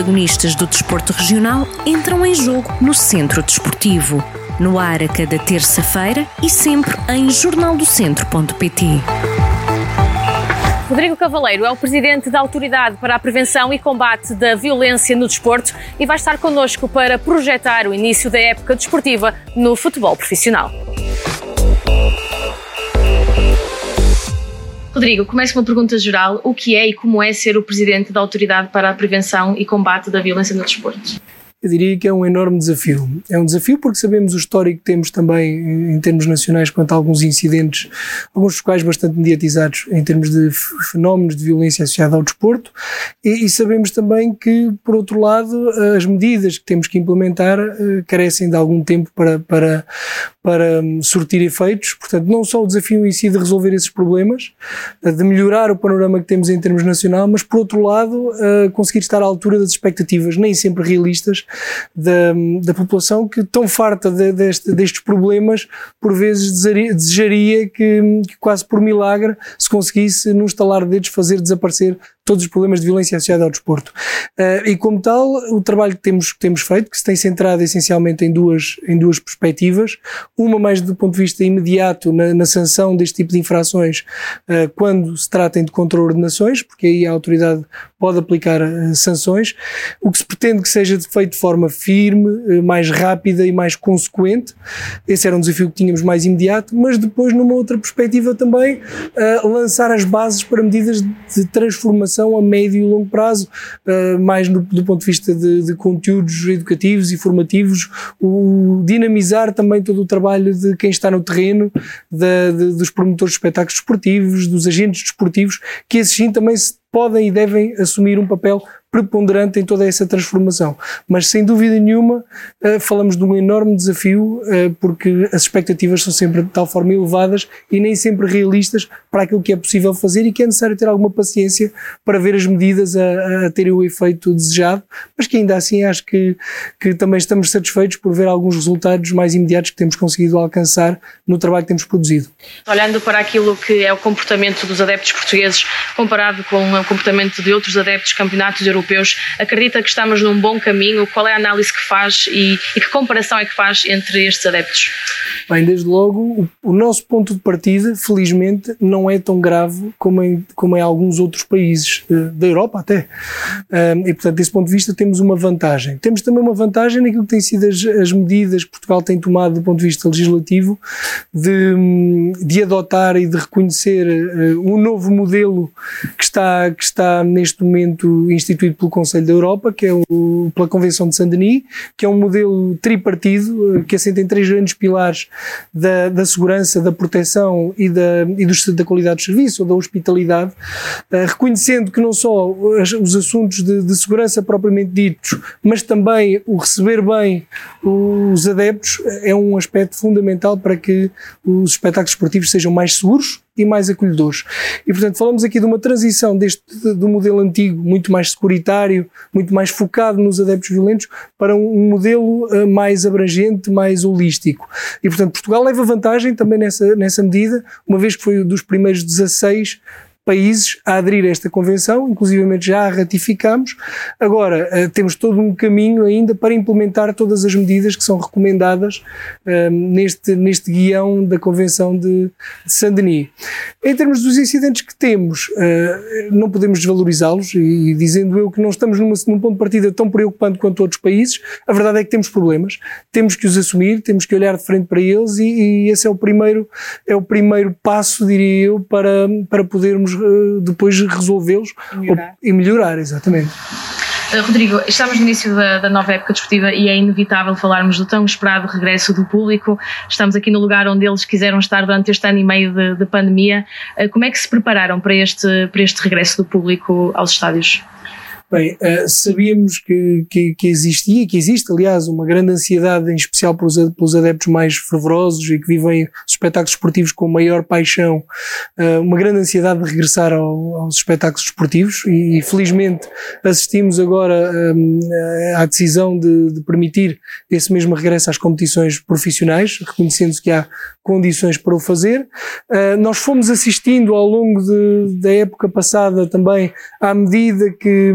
protagonistas do desporto regional entram em jogo no Centro Desportivo. No ar a cada terça-feira e sempre em jornaldocentro.pt. Rodrigo Cavaleiro é o presidente da Autoridade para a Prevenção e Combate da Violência no Desporto e vai estar connosco para projetar o início da época desportiva no futebol profissional. Rodrigo, começo com uma pergunta geral. O que é e como é ser o presidente da Autoridade para a Prevenção e Combate da Violência no Desporto? Eu diria que é um enorme desafio. É um desafio porque sabemos o histórico que temos também em termos nacionais quanto a alguns incidentes, alguns dos quais bastante mediatizados em termos de fenómenos de violência associada ao desporto, e, e, sabemos também que, por outro lado, as medidas que temos que implementar uh, carecem de algum tempo para, para, para um, surtir efeitos. Portanto, não só o desafio em si de resolver esses problemas, de melhorar o panorama que temos em termos nacional, mas, por outro lado, conseguir estar à altura das expectativas, nem sempre realistas, da, da população que tão farta de, deste, destes problemas, por vezes desejaria, desejaria que, que, quase por milagre se conseguisse, num estalar de dedos, fazer desaparecer todos os problemas de violência associada ao desporto. Uh, e como tal, o trabalho que temos, que temos feito, que se tem centrado essencialmente em duas, em duas perspectivas, uma mais do ponto de vista imediato na, na sanção deste tipo de infrações uh, quando se tratem de contra-ordenações, porque aí a autoridade pode aplicar uh, sanções, o que se pretende que seja feito de forma firme, mais rápida e mais consequente. Esse era um desafio que tínhamos mais imediato, mas depois numa outra perspectiva também lançar as bases para medidas de transformação a médio e longo prazo, uh, mais no, do ponto de vista de, de, conteúdos educativos e formativos, o dinamizar também todo o trabalho de quem está no terreno, de, dos promotores de espetáculos desportivos, dos agentes desportivos, que esses sim também podem e devem assumir um papel preponderante em toda essa transformação. Mas sem dúvida nenhuma, uh, falamos de um enorme desafio, uh, porque as expectativas são sempre de tal forma elevadas e nem sempre realistas para aquilo que é possível fazer e que é necessário ter alguma paciência para ver as medidas a, a terem o efeito desejado, mas que ainda assim acho que, que também estamos satisfeitos por ver alguns resultados mais imediatos que temos conseguido alcançar no trabalho que temos produzido. Olhando para aquilo que é o comportamento dos adeptos portugueses comparado com o comportamento de outros adeptos campeonatos europeus, europeus, acredita que estamos num bom caminho? Qual é a análise que faz e, e que comparação é que faz entre estes adeptos? Bem, desde logo, o, o, nosso ponto de partida, felizmente, não é tão grave como em, como em alguns outros países uh, da Europa até. E, portanto, desse ponto de vista, temos uma vantagem. Temos também uma vantagem naquilo que têm sido as, as medidas que Portugal tem tomado do ponto de vista legislativo de, de adotar e de reconhecer uh, um novo modelo que está, que está neste momento instituído instituído pelo Conselho da Europa, que é o, pela Convenção de Saint-Denis, que é um modelo tripartido eh, que assenta em três grandes pilares da, da segurança, da proteção e, da, e do, da qualidade do serviço ou da hospitalidade, uh, reconhecendo que não só os, os assuntos de, de, segurança propriamente ditos, mas também o receber bem os adeptos é um aspecto fundamental para que os espetáculos esportivos sejam mais seguros e mais acolhedores. E, portanto, falamos aqui de uma transição deste, do modelo antigo, muito mais securitário, muito mais focado nos adeptos violentos, para um modelo uh, mais abrangente, mais holístico. E, portanto, Portugal leva vantagem também nessa, nessa medida, uma vez que foi dos primeiros 16 países a aderir a esta convenção, inclusivamente já a ratificamos. Agora, uh, temos todo um caminho ainda para implementar todas as medidas que são recomendadas uh, neste, neste guião da Convenção de, de Saint-Denis. Em termos dos incidentes que temos, uh, não podemos desvalorizá-los e, e, dizendo eu que não estamos numa, num ponto de partida tão preocupante quanto outros países, a verdade é que temos problemas, temos que os assumir, temos que olhar de frente para eles e, e esse é o primeiro, é o primeiro passo, diria eu, para, para podermos eh, depois resolvê-los e melhorar, exatamente. Uh, Rodrigo, estamos no início da, da, nova época desportiva e é inevitável falarmos do tão esperado regresso do público. Estamos aqui no lugar onde eles quiseram estar durante este ano e meio de, de pandemia. Uh, como é que se prepararam para este, para este regresso do público aos estádios? Bem, uh, sabíamos que, que, que, existia, que existe, aliás, uma grande ansiedade, em especial pelos, pelos adeptos mais fervorosos e que vivem os espetáculos esportivos com maior paixão, uh, uma grande ansiedade de regressar ao, aos espetáculos esportivos e, e felizmente assistimos agora um, eh, à decisão de, de, permitir esse mesmo regresso às competições profissionais, reconhecendo-se que há condições para o fazer. Uh, nós fomos assistindo ao longo de, da época passada também, à medida que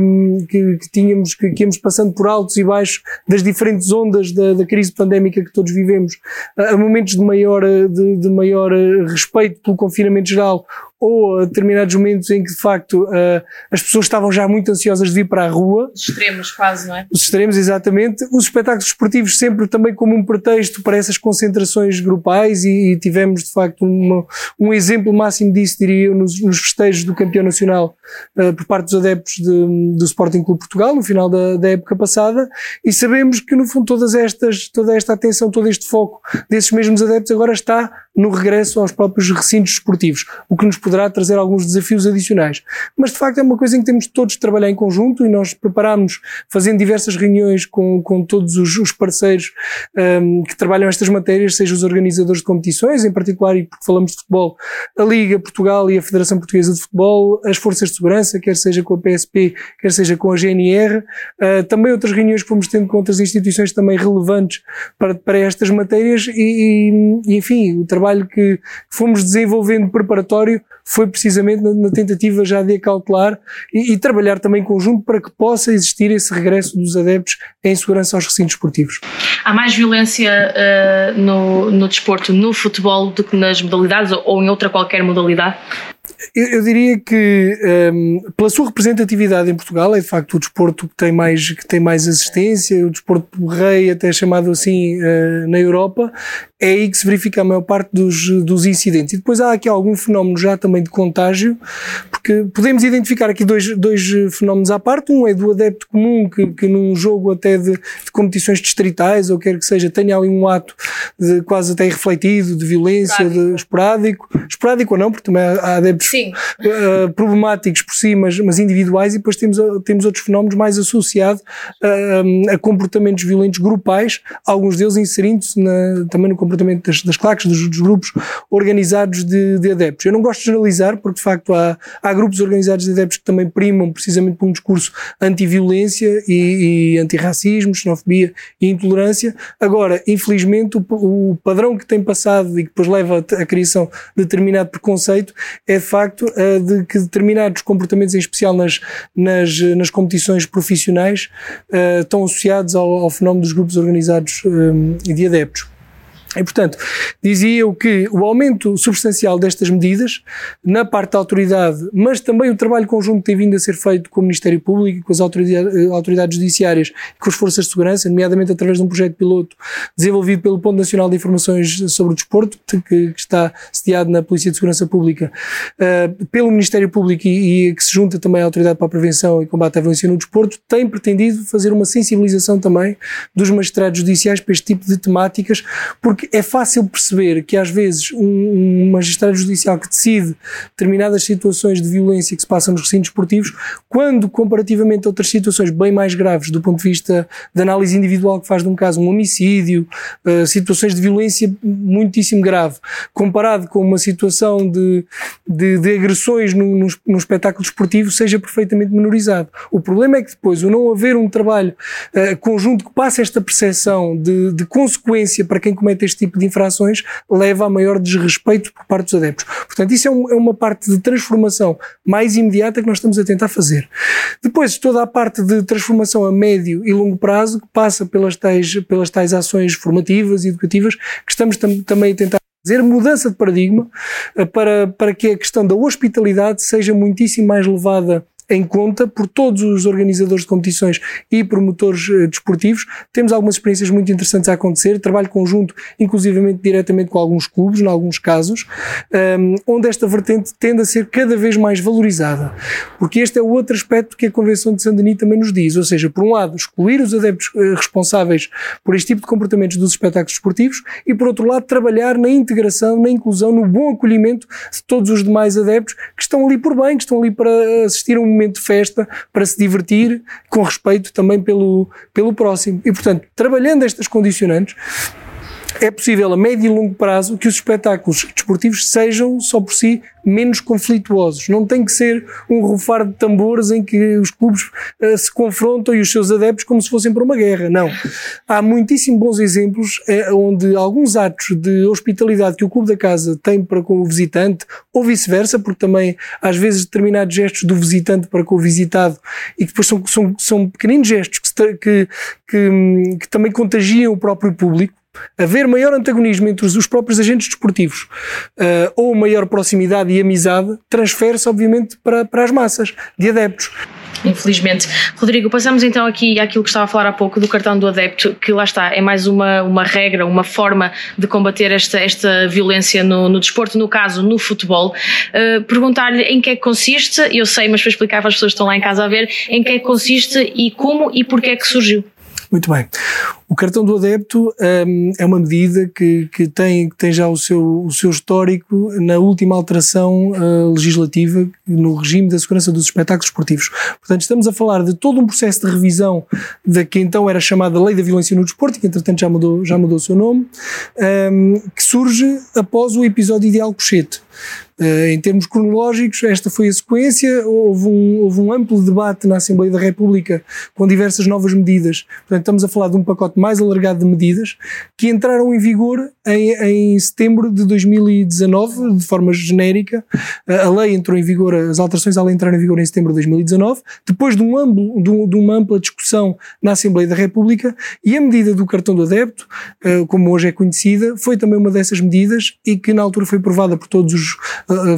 que, que tínhamos, que, que, íamos passando por altos e baixos das diferentes ondas da, da crise pandémica que todos vivemos, a, momentos de maior, de, de maior respeito pelo confinamento geral ou a determinados momentos em que de facto uh, as pessoas estavam já muito ansiosas de vir para a rua. Os extremos quase, não é? Os extremos, exatamente. Os espetáculos esportivos sempre também como um pretexto para essas concentrações grupais e, e tivemos de facto uma, um exemplo máximo disso, diria eu, nos, nos festejos do campeão nacional uh, por parte dos adeptos de, do Sporting Clube Portugal no final da, da época passada e sabemos que no fundo todas estas, toda esta atenção, todo este foco desses mesmos adeptos agora está no regresso aos próprios recintos esportivos, o que nos poderá trazer alguns desafios adicionais. Mas de facto é uma coisa em que temos todos de trabalhar em conjunto e nós preparamos, fazendo diversas reuniões com, com todos os, os parceiros um, que trabalham estas matérias, seja os organizadores de competições, em particular, e porque falamos de futebol, a Liga Portugal e a Federação Portuguesa de Futebol, as Forças de Segurança, quer seja com a PSP, quer seja com a GNR, uh, também outras reuniões que fomos tendo com outras instituições também relevantes para, para estas matérias e, e enfim, o trabalho que fomos desenvolvendo preparatório foi precisamente na, na tentativa já de acautelar e, e, trabalhar também em conjunto para que possa existir esse regresso dos adeptos em segurança aos recintos esportivos. Há mais violência uh, no, no desporto, no futebol, do que nas modalidades ou, em outra qualquer modalidade? Eu, eu, diria que, um, pela sua representatividade em Portugal, é de facto o desporto que tem mais, que tem mais assistência, o desporto rei, até chamado assim, uh, na Europa, é aí que se verifica a maior parte dos, dos incidentes. E depois há aqui algum fenómeno já também de contágio, porque podemos identificar aqui dois, dois fenómenos à parte. Um é do adepto comum, que, que num jogo até de, de competições distritais, ou quer que seja, tenha ali um ato de quase até irrefletido, de violência, esporádico. de esporádico. Esporádico ou não, porque também há adeptos uh, problemáticos por si, mas, mas individuais, e depois temos, temos outros fenómenos mais associados uh, a comportamentos violentos grupais, alguns deles inserindo-se também no comportamento das, das claques, dos, dos grupos organizados de, de, adeptos. Eu não gosto de generalizar, porque de facto há, há grupos organizados de adeptos que também primam precisamente por um discurso anti-violência e, e anti-racismo, xenofobia e intolerância. Agora, infelizmente, o, o, padrão que tem passado e que depois leva à criação de determinado preconceito é de facto uh, de que determinados comportamentos, em especial nas, nas, nas competições profissionais, uh, estão associados ao, ao, fenómeno dos grupos organizados um, de adeptos. E, portanto, dizia eu que o aumento substancial destas medidas, na parte da autoridade, mas também o trabalho conjunto que tem vindo a ser feito com o Ministério Público, com as autoridades, autoridades judiciárias e com as forças de segurança, nomeadamente através de um projeto piloto desenvolvido pelo Ponto Nacional de Informações sobre o Desporto, que, que está sediado na Polícia de Segurança Pública, uh, pelo Ministério Público e, e, que se junta também à Autoridade para a Prevenção e Combate à Violência no Desporto, tem pretendido fazer uma sensibilização também dos magistrados judiciais para este tipo de temáticas, porque é fácil perceber que às vezes um, um, magistrado judicial que decide determinadas situações de violência que se passam nos recintos esportivos, quando comparativamente a outras situações bem mais graves do ponto de vista da análise individual que faz de um caso um homicídio, uh, situações de violência muitíssimo grave, comparado com uma situação de, de, de agressões num, num espetáculo esportivo, seja perfeitamente menorizado. O problema é que depois o não haver um trabalho uh, conjunto que passe esta percepção de, de consequência para quem comete este este tipo de infrações leva a maior desrespeito por parte dos adeptos. Portanto, isso é, um, é uma parte de transformação mais imediata que nós estamos a tentar fazer. Depois, toda a parte de transformação a médio e longo prazo, que passa pelas tais, pelas tais ações formativas e educativas, que estamos tam também a tentar fazer mudança de paradigma eh, para, para que a questão da hospitalidade seja muitíssimo mais levada em conta por todos os organizadores de competições e promotores uh, desportivos. Temos algumas experiências muito interessantes a acontecer, trabalho conjunto, inclusivamente diretamente com alguns clubes, em alguns casos, um, ehm, onde esta vertente tende a ser cada vez mais valorizada. Porque este é o outro aspecto que a Convenção de Saint-Denis também nos diz, ou seja, por um lado, excluir os adeptos uh, responsáveis por este tipo de comportamentos dos espetáculos desportivos e, por outro lado, trabalhar na integração, na inclusão, no bom acolhimento de todos os demais adeptos que estão ali por bem, que estão ali para assistir a um momento de festa para se divertir, com respeito também pelo, pelo próximo. E, portanto, trabalhando estas condicionantes, é possível a médio e longo prazo que os espetáculos desportivos sejam só por si menos conflituosos. Não tem que ser um rufar de tambores em que os clubes uh, se confrontam e os seus adeptos como se fossem para uma guerra. Não. Há muitíssimo bons exemplos uh, onde alguns atos de hospitalidade que o clube da casa tem para com o visitante, ou vice-versa, porque também às vezes determinados gestos do visitante para com o visitado e que depois são, são, são pequeninos gestos que, que, que, que também contagiam o próprio público haver maior antagonismo entre os próprios agentes desportivos uh, ou maior proximidade e amizade, transfere-se obviamente para, para as massas de adeptos infelizmente. Rodrigo, passamos então aqui àquilo que estava a falar há pouco do cartão do adepto, que lá está, é mais uma, uma regra, uma forma de combater esta, esta violência no, no desporto, no caso no futebol. Uh, Perguntar-lhe em que é que consiste, eu sei, mas para explicar para as pessoas que estão lá em casa a ver, em que é que consiste e como e porquê é que surgiu. Muito bem. O cartão do adepto um, é uma medida que, que, tem, que tem já o seu, o seu histórico na última alteração uh, legislativa no regime da segurança dos espetáculos esportivos. Portanto, estamos a falar de todo um processo de revisão da que então era chamada Lei da Violência no Desporto, que entretanto já mudou, já mudou o seu nome, um, que surge após o episódio de Alcochete. Uh, em termos cronológicos, esta foi a sequência. Houve um, houve um amplo debate na Assembleia da República com diversas novas medidas. Portanto, estamos a falar de um pacote mais alargado de medidas que entraram em vigor em, em setembro de 2019, de forma genérica. Uh, a lei entrou em vigor, as alterações à lei entraram em vigor em setembro de 2019, depois de, um amplo, de, um, de uma ampla discussão na Assembleia da República. E a medida do cartão do adepto, uh, como hoje é conhecida, foi também uma dessas medidas e que na altura foi aprovada por todos os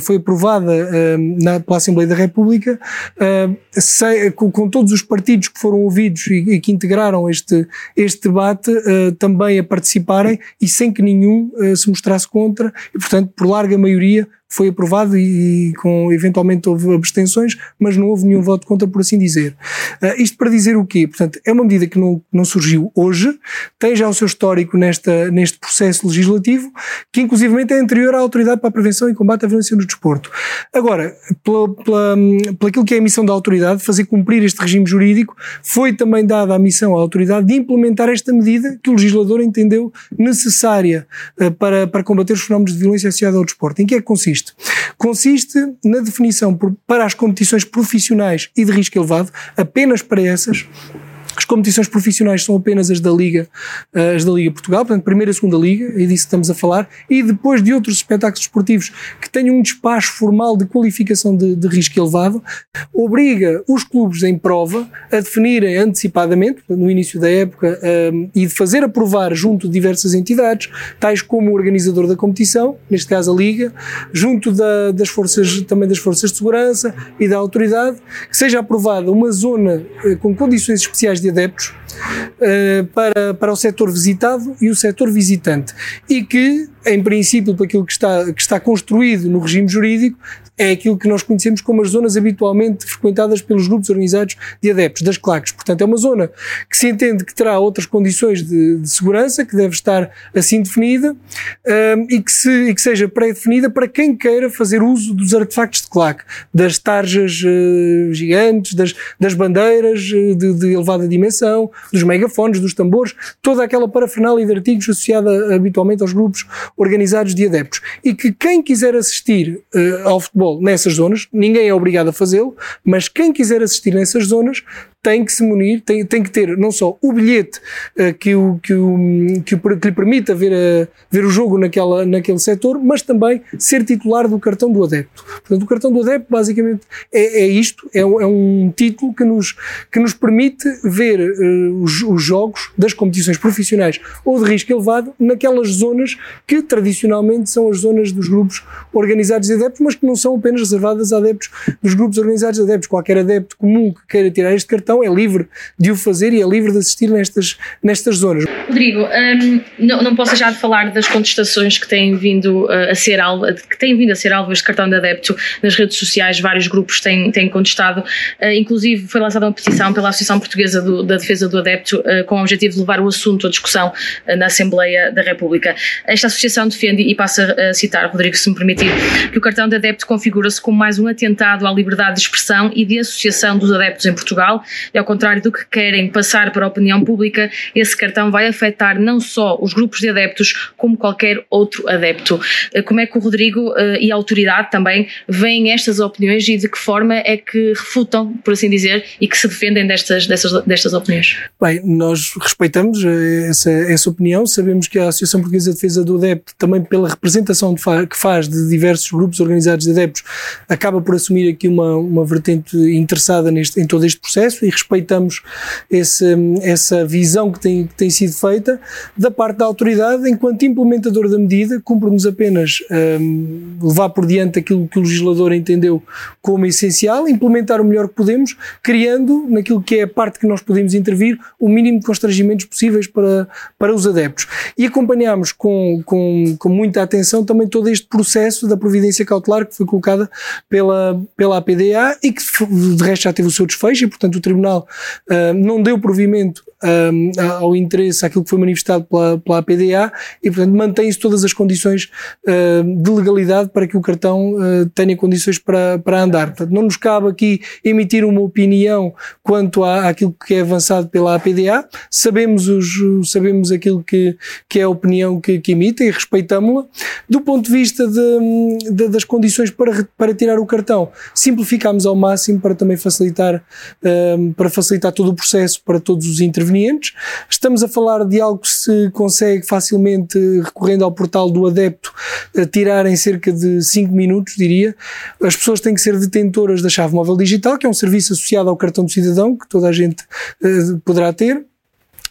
foi aprovada eh, na, pela Assembleia da República, eh, com, todos os partidos que foram ouvidos e que integraram este, este debate também a participarem e sem que nenhum se mostrasse contra, e portanto, por larga maioria, foi aprovado e, e, com eventualmente houve abstenções, mas não houve nenhum voto contra, por assim dizer. Uh, isto para dizer o quê? Portanto, é uma medida que não, não surgiu hoje, tem já o seu histórico nesta, neste processo legislativo, que inclusivamente é anterior à Autoridade para a Prevenção e Combate à Violência no Desporto. Agora, pela, pela, pela aquilo que é a missão da autoridade, fazer cumprir este regime jurídico, foi também dada a missão à autoridade de implementar esta medida que o legislador entendeu necessária uh, para, para combater os fenómenos de violência associada ao desporto. Em que é que consiste? Consiste? Consiste na definição por, para as competições profissionais e de risco elevado, apenas para essas, as competições profissionais são apenas as da Liga, eh, as da Liga Portugal, portanto, primeira e segunda Liga, é disso que estamos a falar, e depois de outros espetáculos esportivos que tenham um despacho formal de qualificação de, de risco elevado, obriga os clubes em prova a definirem antecipadamente, no início da época, um, eh, e de fazer aprovar junto de diversas entidades, tais como o organizador da competição, neste caso a Liga, junto da, das forças, também das forças de segurança e da autoridade, que seja aprovada uma zona uh, com condições especiais de adeptos uh, para, para o setor visitado e o setor visitante. E que, em princípio, para aquilo que está, que está construído no regime jurídico, é aquilo que nós conhecemos como as zonas habitualmente frequentadas pelos grupos organizados de adeptos, das claques. Portanto, é uma zona que se entende que terá outras condições de, de segurança, que deve estar assim definida um, e, que se, e que seja pré-definida para quem queira fazer uso dos artefactos de claque, das tarjas uh, gigantes, das, das bandeiras uh, de, de, elevada dimensão, dos megafones, dos tambores, toda aquela parafernália de artigos associada habitualmente aos grupos organizados de adeptos. E que quem quiser assistir uh, ao futebol futebol nessas zonas, ninguém é obrigado a fazê-lo, mas quem quiser assistir nessas zonas tem que se munir, tem, tem que ter não só o bilhete uh, que, o, que, o, que, o, que lhe permita ver, a, ver o jogo naquela, naquele setor, mas também ser titular do cartão do adepto. Portanto, o cartão do adepto basicamente é, é isto, é, é um título que nos, que nos permite ver uh, os, os jogos das competições profissionais ou de risco elevado naquelas zonas que tradicionalmente são as zonas dos grupos organizados de adeptos, mas que não são apenas reservadas a adeptos dos grupos organizados de adeptos. Qualquer adepto comum que queira tirar este cartão é livre de o fazer e é livre de assistir nestas, nestas zonas. Rodrigo, um, não, não posso deixar de falar das contestações que têm vindo uh, a ser alvo, que têm vindo a ser alvo este cartão de adepto nas redes sociais, vários grupos têm, têm contestado, uh, inclusive foi lançada uma petição pela Associação Portuguesa do, da Defesa do Adepto uh, com o objetivo de levar o assunto à discussão na Assembleia da República. Esta associação defende, e passa a citar, Rodrigo, se me permitir, que o cartão de adepto configura-se como mais um atentado à liberdade de expressão e de associação dos adeptos em Portugal e ao contrário do que querem passar para a opinião pública, esse cartão vai afetar não só os grupos de adeptos, como qualquer outro adepto. Eh, como é que o Rodrigo uh, e a autoridade também veem estas opiniões e de que forma é que refutam, por assim dizer, e que se defendem destas, destas, destas opiniões? Bem, nós respeitamos essa, essa opinião, sabemos que a Associação Portuguesa de Defesa do Adepto, também pela representação que faz de diversos grupos organizados de adeptos, acaba por assumir aqui uma, uma vertente interessada neste, em todo este processo e respeitamos esse, essa visão que tem, que tem sido feita da parte da autoridade enquanto implementador da medida, cumpre-nos apenas um, levar por diante aquilo que o legislador entendeu como essencial, implementar o melhor que podemos, criando, naquilo que é a parte que nós podemos intervir, o mínimo de constrangimentos possíveis para, para os adeptos. E acompanhamos com, com, com muita atenção também todo este processo da providência cautelar que foi colocada pela, pela APDA e que de resto já teve o seu desfecho e, portanto, o Tribunal. Uh, não deu provimento um, ao interesse, àquilo que foi manifestado pela, pela APDA e, portanto, mantém-se todas as condições uh, de legalidade para que o cartão uh, tenha condições para, para andar. Portanto, não nos cabe aqui emitir uma opinião quanto à, àquilo que é avançado pela APDA, sabemos, os, sabemos aquilo que, que é a opinião que, que e respeitamos-la. Do ponto de vista de, de, das condições para, para tirar o cartão, simplificamos ao máximo para também facilitar, uh, para facilitar todo o processo para todos os intervenientes Estamos a falar de algo que se consegue facilmente, recorrendo ao portal do adepto, tirar em cerca de 5 minutos, diria. As pessoas têm que ser detentoras da chave móvel digital, que é um serviço associado ao cartão do cidadão, que toda a gente uh, poderá ter.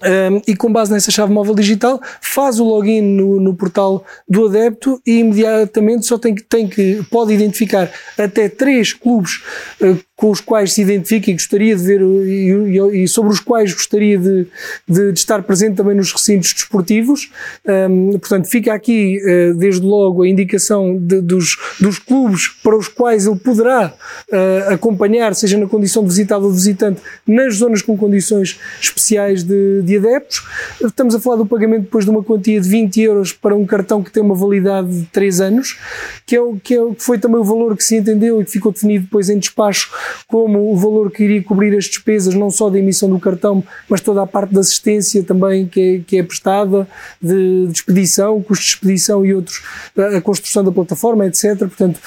Um, e com base nessa chave móvel digital faz o login no, no portal do adepto e imediatamente só tem que, tem que pode identificar até três clubes uh, com os quais se identifica e gostaria de ver e, e sobre os quais gostaria de, de, de, estar presente também nos recintos desportivos. Um, portanto, fica aqui uh, desde logo a indicação de, dos, dos clubes para os quais ele poderá uh, acompanhar, seja na condição de visitado ou visitante, nas zonas com condições especiais de, de adeptos. Estamos a falar do pagamento depois de uma quantia de 20 euros para um cartão que tem uma validade de 3 anos, que, é o, que, é, que foi também o valor que se entendeu e que ficou definido depois em despacho como o valor que iria cobrir as despesas, não só da emissão do cartão, mas toda a parte da assistência também que é, que é prestada, de, de expedição, custos de expedição e outros, a construção da plataforma, etc. Portanto,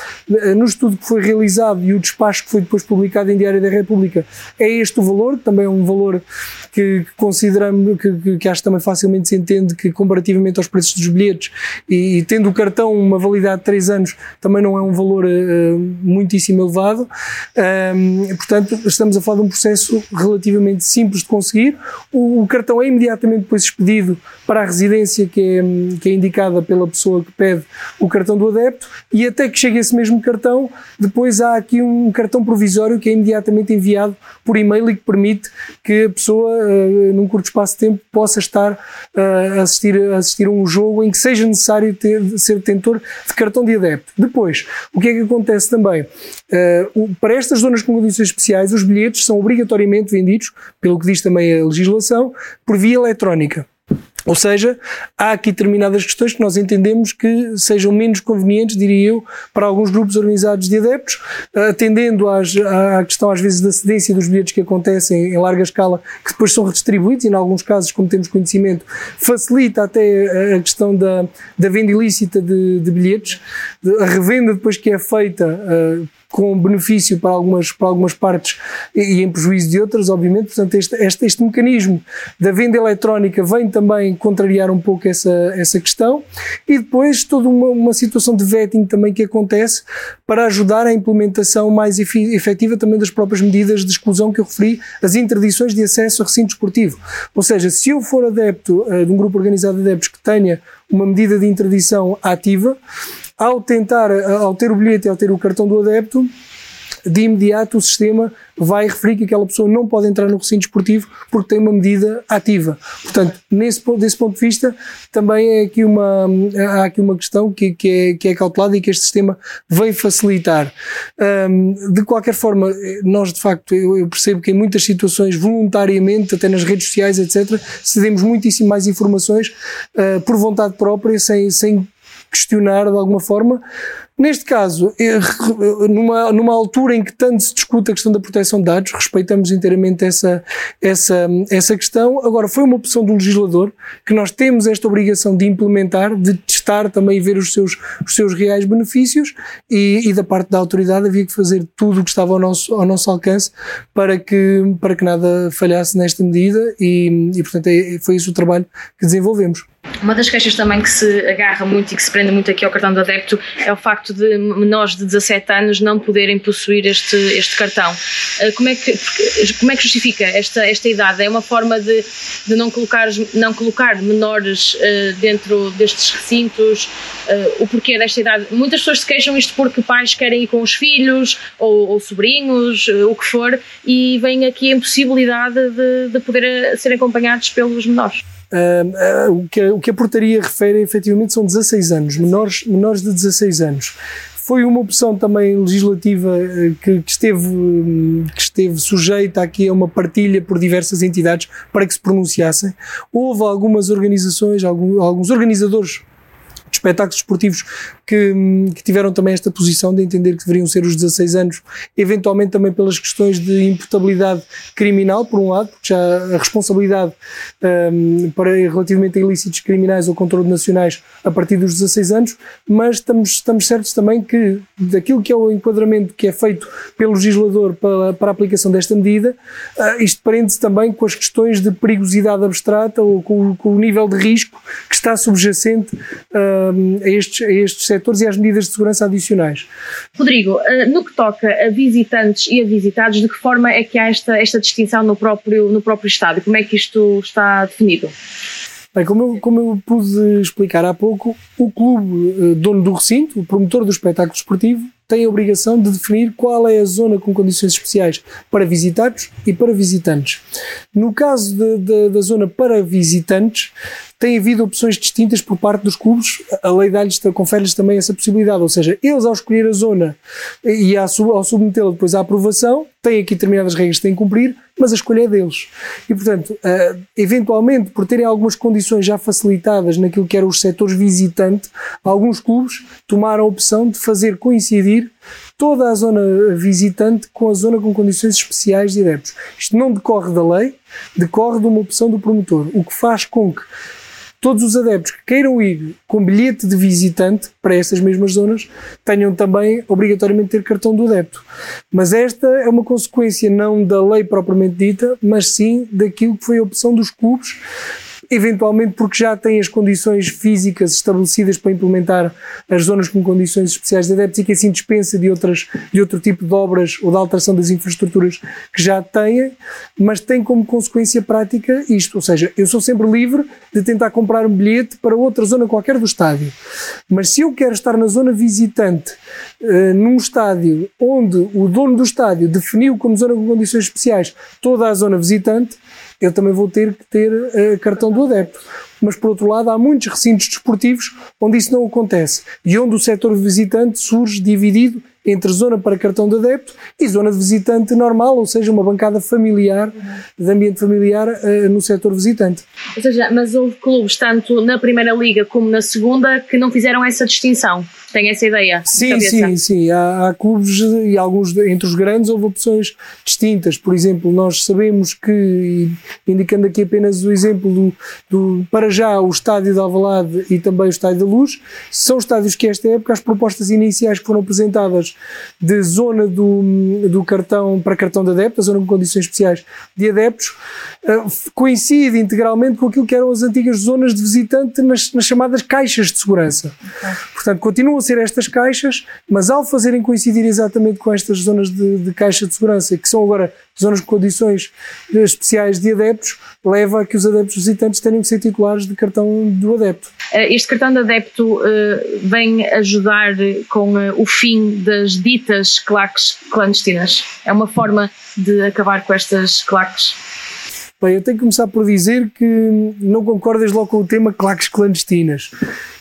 no estudo que foi realizado e o despacho que foi depois publicado em Diário da República, é este o valor, também é um valor que, que consideramos, que, que, que, acho também facilmente se entende que comparativamente aos preços dos bilhetes e, e tendo o cartão uma validade de 3 anos, também não é um valor uh, muitíssimo elevado. Portanto, estamos a falar de um processo relativamente simples de conseguir. O, o, cartão é imediatamente depois expedido para a residência que é, que é indicada pela pessoa que pede o cartão do adepto e até que chegue esse mesmo cartão, depois há aqui um cartão provisório que é imediatamente enviado por e-mail e que permite que a pessoa, uh, num curto espaço de tempo, possa estar uh, a, assistir, a assistir a um jogo em que seja necessário ter, ser detentor de cartão de adepto. Depois, o que é que acontece também? Uh, para estas zonas com condições especiais, os bilhetes são obrigatoriamente vendidos, pelo que diz também a legislação, por via eletrónica. Ou seja, há aqui determinadas questões que nós entendemos que sejam menos convenientes, diria eu, para alguns grupos organizados de adeptos, atendendo às, à questão, às vezes, da cedência dos bilhetes que acontecem em larga escala, que depois são redistribuídos e, em alguns casos, como temos conhecimento, facilita até a questão da, da venda ilícita de, de bilhetes, a revenda depois que é feita uh, com benefício para algumas, para algumas partes e, em prejuízo de outras, obviamente. Portanto, este, este, este mecanismo da venda eletrónica vem também contrariar um pouco essa, essa questão e depois toda uma, uma situação de vetting também que acontece para ajudar a implementação mais efetiva também das próprias medidas de exclusão que eu referi, as interdições de acesso a recinto esportivo. Ou seja, se eu for adepto uh, de um grupo organizado de adeptos que tenha uma medida de interdição ativa, ao tentar, ao ter o bilhete e ao ter o cartão do adepto, de imediato o sistema vai referir que aquela pessoa não pode entrar no recinto esportivo porque tem uma medida ativa. Portanto, nesse, desse ponto de vista, também é aqui uma, há aqui uma questão que, que, é, que é cautelada e que este sistema vem facilitar. Um, de qualquer forma, nós de facto, eu, eu, percebo que em muitas situações, voluntariamente, até nas redes sociais, etc., cedemos muitíssimo mais informações uh, por vontade própria, sem, sem questionar de alguma forma, Neste caso, numa, numa altura em que tanto se discute a questão da proteção de dados, respeitamos inteiramente essa, essa, essa questão. Agora, foi uma opção do legislador que nós temos esta obrigação de implementar, de testar também e ver os seus, os seus reais benefícios e, e da parte da autoridade havia que fazer tudo o que estava ao nosso, ao nosso alcance para que, para que nada falhasse nesta medida e, e portanto, é, foi esse o trabalho que desenvolvemos. Uma das queixas também que se agarra muito e que se prende muito aqui ao cartão do adepto é o facto de menores de 17 anos não poderem possuir este, este cartão. Eh, como é, que, como é que justifica esta, esta idade? É uma forma de, de não, colocar, não colocar menores uh, dentro destes recintos? Uh, o porquê desta idade? Muitas pessoas se queixam isto porque pais querem ir com os filhos ou, ou sobrinhos, o que for, e vem aqui a impossibilidade de, de poder ser acompanhados pelos menores. Uh, o, que, o que a portaria refere efetivamente são 16 anos, menores, menores de 16 anos. Foi uma opção também legislativa uh, que, que, esteve, um, que esteve sujeita aqui a uma partilha por diversas entidades para que se pronunciassem. Houve algumas organizações, alguns organizadores de espetáculos esportivos que, que, tiveram também esta posição de entender que deveriam ser os 16 anos, eventualmente também pelas questões de imputabilidade criminal, por um lado, porque já a responsabilidade um, para relativamente a ilícitos criminais ou controle nacionais a partir dos 16 anos, mas estamos, estamos certos também que daquilo que é o enquadramento que é feito pelo legislador para, para a aplicação desta medida, uh, isto prende-se também com as questões de perigosidade abstrata ou com, com, o nível de risco que está subjacente uh, a estes, a estes e às medidas de segurança adicionais. Rodrigo, eh, no que toca a visitantes e a visitados, de que forma é que há esta, esta distinção no próprio, no próprio Estado? Como é que isto está definido? Bem, como eu, como eu pude explicar há pouco, o clube eh, dono do recinto, o promotor do espetáculo esportivo, tem a obrigação de definir qual é a zona com condições especiais para visitados e para visitantes. No caso de, de, da zona para visitantes, tem havido opções distintas por parte dos clubes, a lei confere-lhes também essa possibilidade, ou seja, eles ao escolher a zona e ao submetê-la depois à aprovação, têm aqui determinadas regras que têm que cumprir, mas a escolha é deles. E, portanto, uh, eventualmente, por terem algumas condições já facilitadas naquilo que eram os setores visitante, alguns clubes tomaram a opção de fazer coincidir toda a zona visitante com a zona com condições especiais de adeptos. Isto não decorre da lei, decorre de uma opção do promotor, o que faz com que todos os adeptos que queiram ir com bilhete de visitante para essas mesmas zonas tenham também obrigatoriamente ter cartão do adepto. Mas esta é uma consequência não da lei propriamente dita, mas sim daquilo que foi a opção dos clubes eventualmente porque já tem as condições físicas estabelecidas para implementar as zonas com condições especiais de adeptos e que assim dispensa de, outras, de outro tipo de obras ou de alteração das infraestruturas que já têm, mas tem como consequência prática isto, ou seja, eu sou sempre livre de tentar comprar um bilhete para outra zona qualquer do estádio, mas se eu quero estar na zona visitante uh, num estádio onde o dono do estádio definiu como zona com condições especiais toda a zona visitante, eu também vou ter que ter uh, cartão do adepto. Mas, por outro lado, há muitos recintos desportivos onde isso não acontece e onde o setor visitante surge dividido entre zona para cartão de adepto e zona de visitante normal, ou seja, uma bancada familiar, de ambiente familiar uh, no setor visitante. Ou seja, mas houve clubes, tanto na Primeira Liga como na Segunda, que não fizeram essa distinção. Tem essa ideia? Sim, sim, sim. Há, há, clubes e alguns entre os grandes houve opções distintas. Por exemplo, nós sabemos que, indicando aqui apenas o exemplo do, do para já o estádio de Alvalade e também o estádio da Luz, são estádios que esta época as propostas iniciais que foram apresentadas de zona do, do cartão para cartão de adepto, a zona com condições especiais de adeptos, uh, coincide integralmente com aquilo que eram as antigas zonas de visitante nas, nas chamadas caixas de segurança. Okay. Portanto, continuam a ser estas caixas, mas ao fazerem coincidir exatamente com estas zonas de, de caixa de segurança, que são agora zonas com condições especiais de adeptos, leva a que os adeptos visitantes tenham que ser titulares de cartão do adepto. Eh, este cartão de adepto uh, vem ajudar com o fim das ditas claques clandestinas. É uma forma de acabar com estas claques. Bem, eu tenho que começar por dizer que não concordo desde logo com o tema claques clandestinas.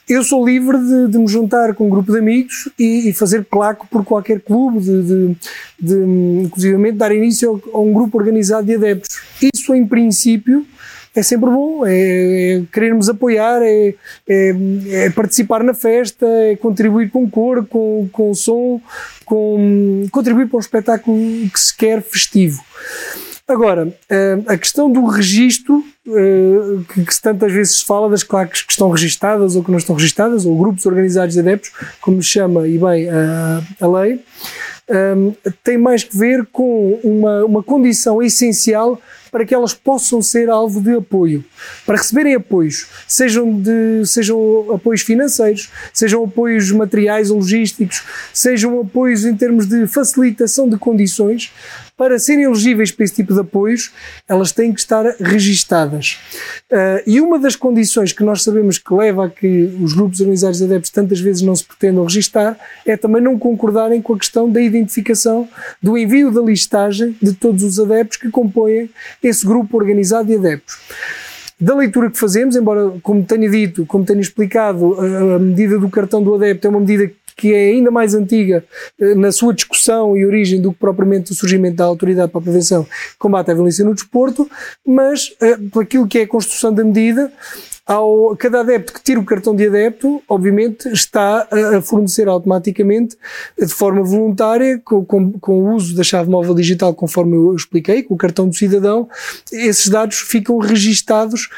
Eu sou livre de, de me juntar com um grupo de amigos e, e fazer claque por qualquer clube, de, de, de inclusivamente dar início a, a um grupo organizado de adeptos. Isso, em princípio, é sempre bom, é, é querermos apoiar, é, é, é, participar na festa, é contribuir com cor, com, com som, com, contribuir para um espetáculo que se quer festivo. Agora, eh, a questão do registro, eh, que, se tantas vezes se fala das claques que estão registadas ou que não estão registadas, ou grupos organizados de adeptos, como chama, e bem, a, a lei, um, tem mais que ver com uma, uma condição essencial para que elas possam ser alvo de apoio. Para receberem apoios, sejam, de, sejam apoios financeiros, sejam apoios materiais ou logísticos, sejam apoios em termos de facilitação de condições, para serem elegíveis para esse tipo de apoios, elas têm que estar registadas. Uh, e uma das condições que nós sabemos que leva a que os grupos organizados de adeptos tantas vezes não se pretendam registar é também não concordarem com a questão da identificação do envio da listagem de todos os adeptos que compõem esse grupo organizado de adeptos da leitura que fazemos, embora, como tenho dito, como tenho explicado, a medida do cartão do adepto é uma medida que é ainda mais antiga eh, na sua discussão e origem do que propriamente o surgimento da Autoridade para a Prevenção e Combate à Violência no Desporto, mas uh, por aquilo que é a construção da medida, ao, cada adepto que tira o cartão de adepto, obviamente, está a, fornecer automaticamente, de forma voluntária, com, com, com, o uso da chave móvel digital, conforme eu expliquei, com o cartão do cidadão, esses dados ficam registados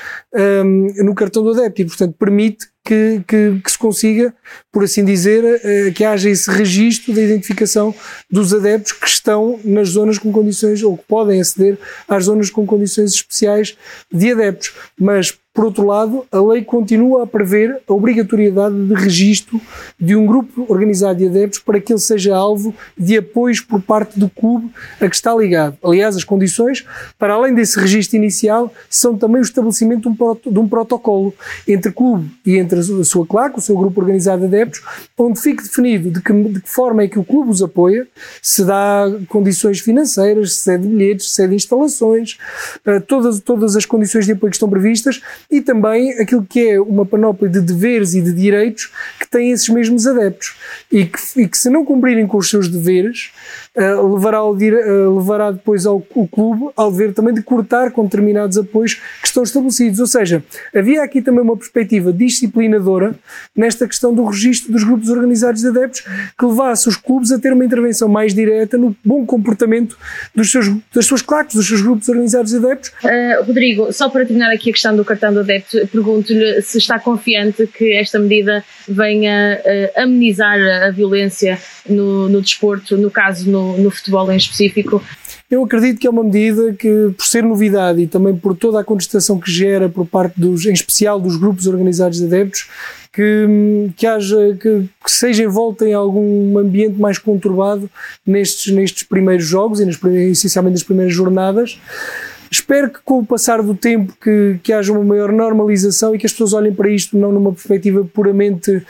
um, no cartão do adepto e, portanto, permite que, que, que, se consiga, por assim dizer, uh, que haja esse registro da identificação dos adeptos que estão nas zonas com condições, ou que podem aceder às zonas com condições especiais de adeptos. Mas, por outro lado, a lei continua a prever a obrigatoriedade de registro de um grupo organizado de adeptos para que ele seja alvo de apoios por parte do clube a que está ligado. Aliás, as condições, para além desse registro inicial, são também o estabelecimento de um, protocolo entre clube e entre a sua claque, o seu grupo organizado de adeptos, onde fique definido de que, de que forma é que o clube os apoia, se dá condições financeiras, se é de bilhetes, se é de instalações, todas, todas as condições de apoio que estão previstas e também aquilo que é uma panóplia de deveres e de direitos que têm esses mesmos adeptos e que, e que se não cumprirem com os seus deveres, uh, levará, ao, uh, levará depois ao o clube ao dever também de cortar com determinados apoios que estão estabelecidos. Ou seja, havia aqui também uma perspectiva disciplinadora nesta questão do registro dos grupos organizados de adeptos que levasse os clubes a ter uma intervenção mais direta no bom comportamento dos seus, das suas claques, dos seus grupos organizados de adeptos. Uh, Rodrigo, só para terminar aqui a questão do cartão do adepto, pergunto-lhe se está confiante que esta medida venha uh, amenizar a violência no, no desporto, no caso no, no futebol em específico. Eu acredito que é uma medida que, por ser novidade e também por toda a contestação que gera por parte dos, em especial dos grupos organizados de adeptos, que, que haja, que, que seja envolta em algum ambiente mais conturbado nestes, nestes primeiros jogos e nas, essencialmente nas primeiras jornadas. Espero que com o passar do tempo que, que haja uma maior normalização e que as pessoas olhem para isto não numa perspectiva puramente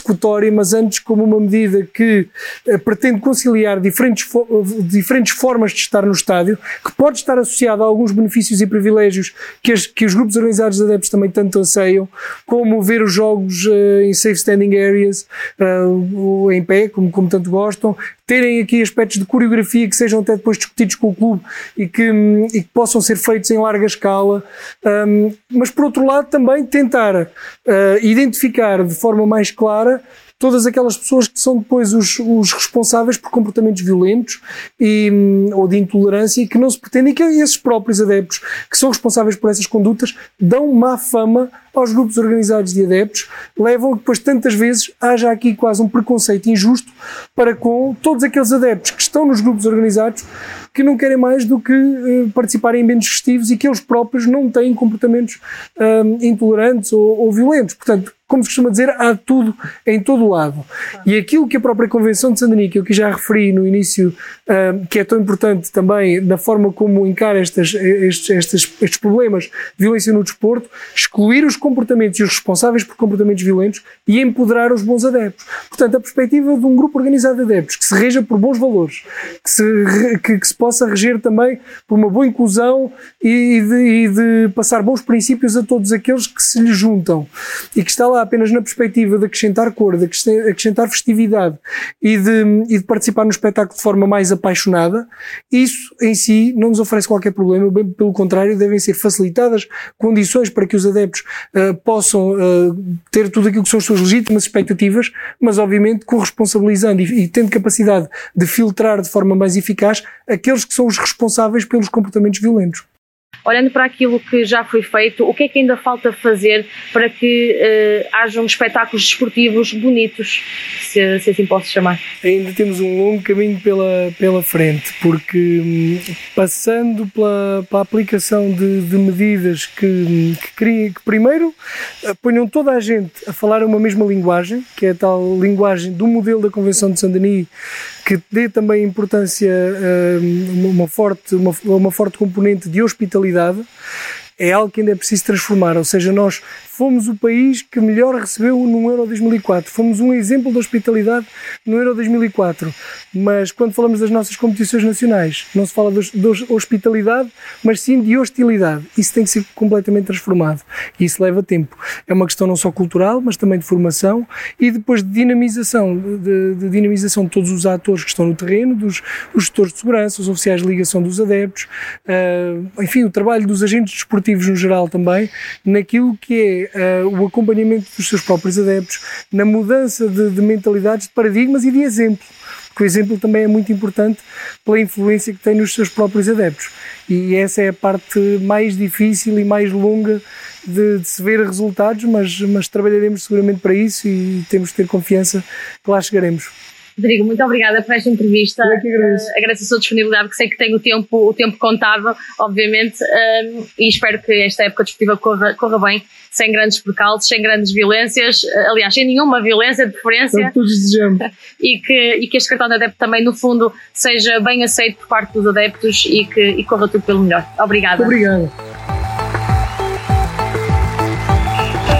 persecutória, mas antes como uma medida que eh, pretende conciliar diferentes, fo diferentes formas de estar no estádio, que pode estar associada a alguns benefícios e privilégios que, as, que os grupos organizados de adeptos também tanto anseiam, como ver os jogos uh, em safe standing areas, uh, em pé, como, como tanto gostam, terem aqui aspectos de coreografia que sejam até depois discutidos com o clube e que, hum, e que possam ser feitos em larga escala, um, mas por outro lado também tentar uh, identificar de forma mais clara todas aquelas pessoas que são depois os, os responsáveis por comportamentos violentos e, hum, ou de intolerância e que não se pretendem que esses próprios adeptos que são responsáveis por essas condutas dão má fama aos grupos organizados de adeptos, levam depois tantas vezes haja aqui quase um preconceito injusto para com todos aqueles adeptos que estão nos grupos organizados que não querem mais do que uh, participarem em eventos festivos e que eles próprios não têm comportamentos um, intolerantes ou, ou violentos. Portanto, como se costuma dizer, há tudo em todo lado. E aquilo que a própria Convenção de Sandaní, que eu já referi no início, uh, que é tão importante também na forma como encara estas, estes, estes, estes problemas de violência no desporto, excluir os comportamentos e os responsáveis por comportamentos violentos e empoderar os bons adeptos. Portanto, a perspectiva de um grupo organizado de adeptos que se reja por bons valores, que se, que, que se possa reger também por uma boa inclusão e de, e de passar bons princípios a todos aqueles que se lhe juntam. E que está lá apenas na perspectiva de acrescentar cor, de acrescentar festividade e de, e de participar no espetáculo de forma mais apaixonada, isso em si não nos oferece qualquer problema, bem pelo contrário, devem ser facilitadas condições para que os adeptos uh, possam uh, ter tudo aquilo que são as suas legítimas expectativas, mas obviamente corresponsabilizando e, e tendo capacidade de filtrar de forma mais eficaz aqueles que são os responsáveis pelos comportamentos violentos olhando para aquilo que já foi feito, o que é que ainda falta fazer para que uh, hajam espetáculos desportivos bonitos, se, se, assim posso chamar? Ainda temos um longo caminho pela, pela frente, porque hum, passando pela, pela aplicação de, de medidas que, que, criem, que primeiro eh, ponham toda a gente a falar uma mesma linguagem, que é a tal linguagem do modelo da Convenção de Saint-Denis, que dê também importância, hum, uma forte, uma, uma forte componente de hospitalidade, é algo que ainda é preciso transformar. Ou seja, nós fomos o país que melhor recebeu no Euro 2004. Fomos um exemplo de hospitalidade no Euro 2004. Mas quando falamos das nossas competições nacionais, não se fala de hospitalidade, mas sim de hostilidade. Isso tem que ser completamente transformado. E isso leva tempo. É uma questão não só cultural, mas também de formação e depois de dinamização, de, de dinamização de todos os atores que estão no terreno, dos os gestores de segurança, os oficiais de ligação dos adeptos, uh, enfim, o trabalho dos agentes desportivos no geral também, naquilo que uh, o acompanhamento dos seus próprios adeptos, na mudança de, de mentalidades, de paradigmas e de exemplo porque o exemplo também é muito importante pela influência que tem nos seus próprios adeptos. E essa é a parte mais difícil e mais longa de, de, se ver resultados, mas, mas trabalharemos seguramente para isso e temos de ter confiança que lá chegaremos. Rodrigo, muito obrigada por esta entrevista. Eu é que agradeço. Uh, agradeço a sua disponibilidade, que sei que tem o tempo, o tempo contado, obviamente, uh, e espero que esta época desportiva corra, corra bem, sem grandes percalços, sem grandes violências, uh, aliás, sem nenhuma violência de preferência. todos desejamos. e, que, e que este cartão de adepto também, no fundo, seja bem aceito por parte dos adeptos e que e corra tudo pelo melhor. Obrigada. Obrigado.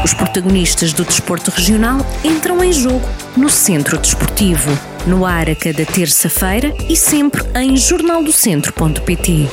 Os protagonistas do desporto regional entram em jogo no Centro Desportivo, no ar a cada terça-feira e sempre em jornaldocentro.pt.